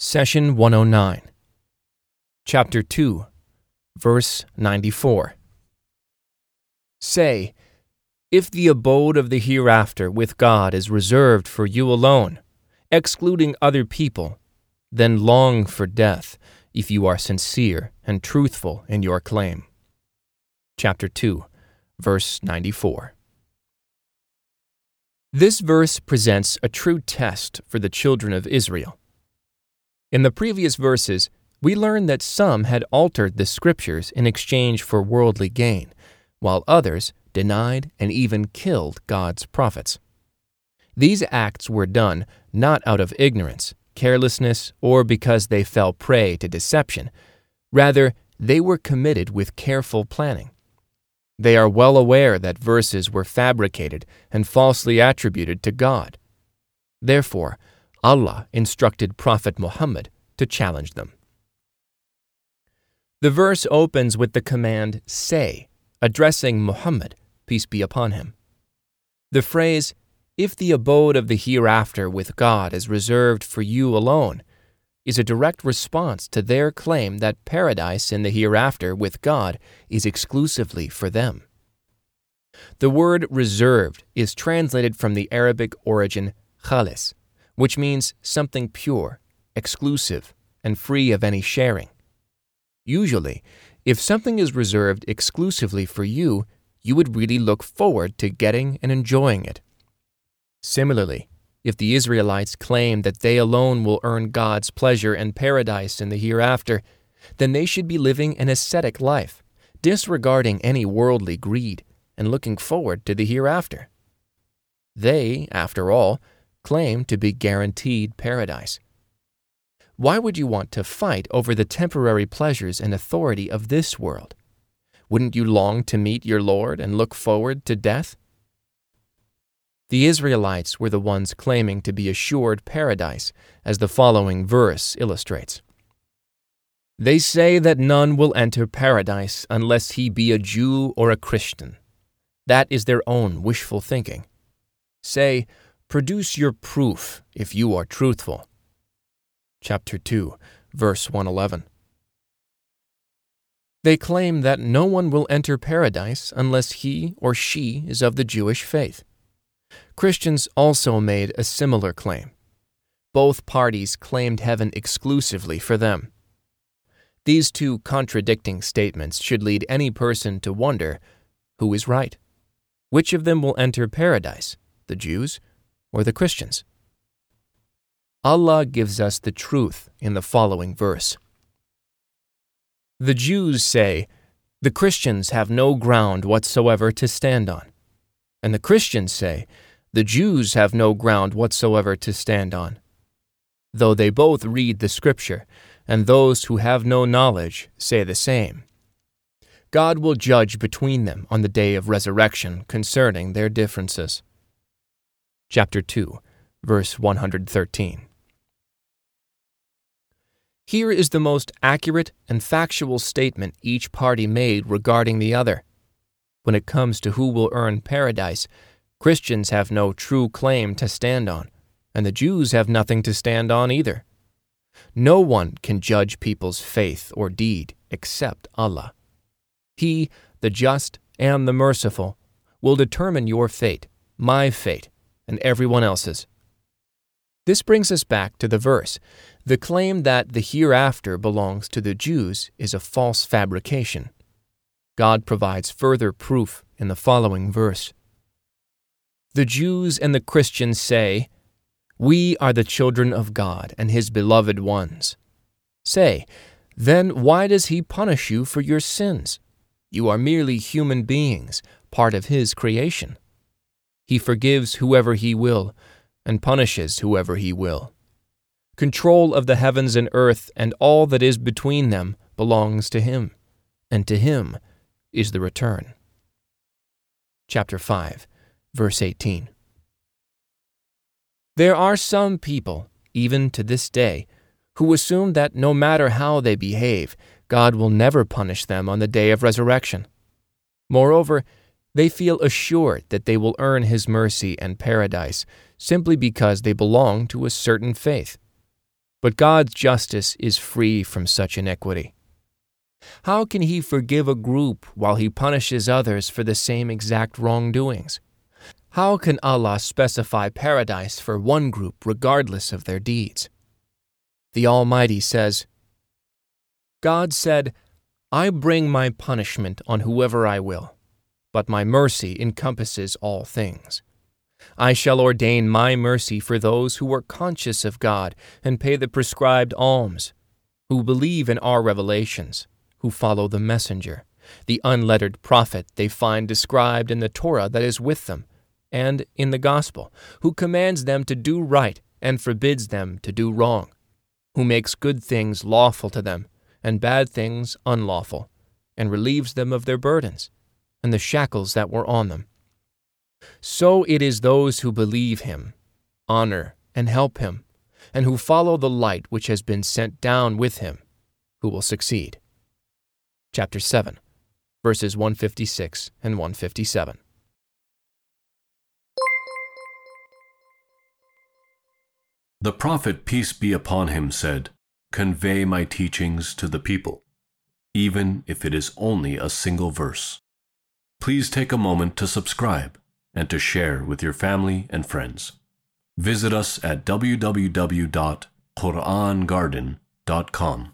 Session 109, Chapter 2, Verse 94. Say, if the abode of the hereafter with God is reserved for you alone, excluding other people, then long for death if you are sincere and truthful in your claim. Chapter 2, verse 94. This verse presents a true test for the children of Israel. In the previous verses, we learned that some had altered the scriptures in exchange for worldly gain, while others denied and even killed God's prophets. These acts were done not out of ignorance, carelessness, or because they fell prey to deception. Rather, they were committed with careful planning. They are well aware that verses were fabricated and falsely attributed to God. Therefore, Allah instructed Prophet Muhammad to challenge them. The verse opens with the command, Say, addressing Muhammad, peace be upon him. The phrase, If the abode of the hereafter with God is reserved for you alone, is a direct response to their claim that paradise in the hereafter with God is exclusively for them. The word reserved is translated from the Arabic origin khalis, which means something pure, exclusive, and free of any sharing. Usually, if something is reserved exclusively for you, you would really look forward to getting and enjoying it. Similarly, if the Israelites claim that they alone will earn God's pleasure and paradise in the hereafter, then they should be living an ascetic life, disregarding any worldly greed and looking forward to the hereafter. They, after all, claim to be guaranteed paradise. Why would you want to fight over the temporary pleasures and authority of this world? Wouldn't you long to meet your Lord and look forward to death? The Israelites were the ones claiming to be assured paradise, as the following verse illustrates. They say that none will enter paradise unless he be a Jew or a Christian. That is their own wishful thinking. Say, Produce your proof if you are truthful. Chapter 2, verse 111. They claim that no one will enter paradise unless he or she is of the Jewish faith. Christians also made a similar claim. Both parties claimed heaven exclusively for them. These two contradicting statements should lead any person to wonder who is right. Which of them will enter paradise, the Jews or the Christians? Allah gives us the truth in the following verse. The Jews say, The Christians have no ground whatsoever to stand on. And the Christians say, The Jews have no ground whatsoever to stand on. Though they both read the Scripture, and those who have no knowledge say the same. God will judge between them on the day of resurrection concerning their differences chapter 2, verse 113. Here is the most accurate and factual statement each party made regarding the other. When it comes to who will earn paradise, Christians have no true claim to stand on, and the Jews have nothing to stand on either. No one can judge people's faith or deed except Allah. He, the just and the merciful, will determine your fate, my fate, and everyone else's. This brings us back to the verse. The claim that the hereafter belongs to the Jews is a false fabrication. God provides further proof in the following verse. The Jews and the Christians say, We are the children of God and His beloved ones. Say, then why does He punish you for your sins? You are merely human beings, part of His creation. He forgives whoever he will, and punishes whoever he will. Control of the heavens and earth and all that is between them belongs to him, and to him is the return. Chapter 5, verse 18. There are some people, even to this day, who assume that no matter how they behave, God will never punish them on the day of resurrection. Moreover, they feel assured that they will earn His mercy and paradise simply because they belong to a certain faith. But God's justice is free from such iniquity. How can He forgive a group while He punishes others for the same exact wrongdoings? How can Allah specify paradise for one group regardless of their deeds? The Almighty says, God said, I bring my punishment on whoever I will, but my mercy encompasses all things. I shall ordain my mercy for those who are conscious of God and pay the prescribed alms, who believe in our revelations, who follow the messenger, the unlettered prophet they find described in the Torah that is with them, and in the gospel, who commands them to do right and forbids them to do wrong, who makes good things lawful to them and bad things unlawful, and relieves them of their burdens and the shackles that were on them so it is those who believe him, honor, and help him, and who follow the light which has been sent down with him, who will succeed. Chapter 7, verses 156 and 157. The prophet, peace be upon him, said, Convey my teachings to the people, even if it is only a single verse. Please take a moment to subscribe and to share with your family and friends. Visit us at www.qurangarden.com.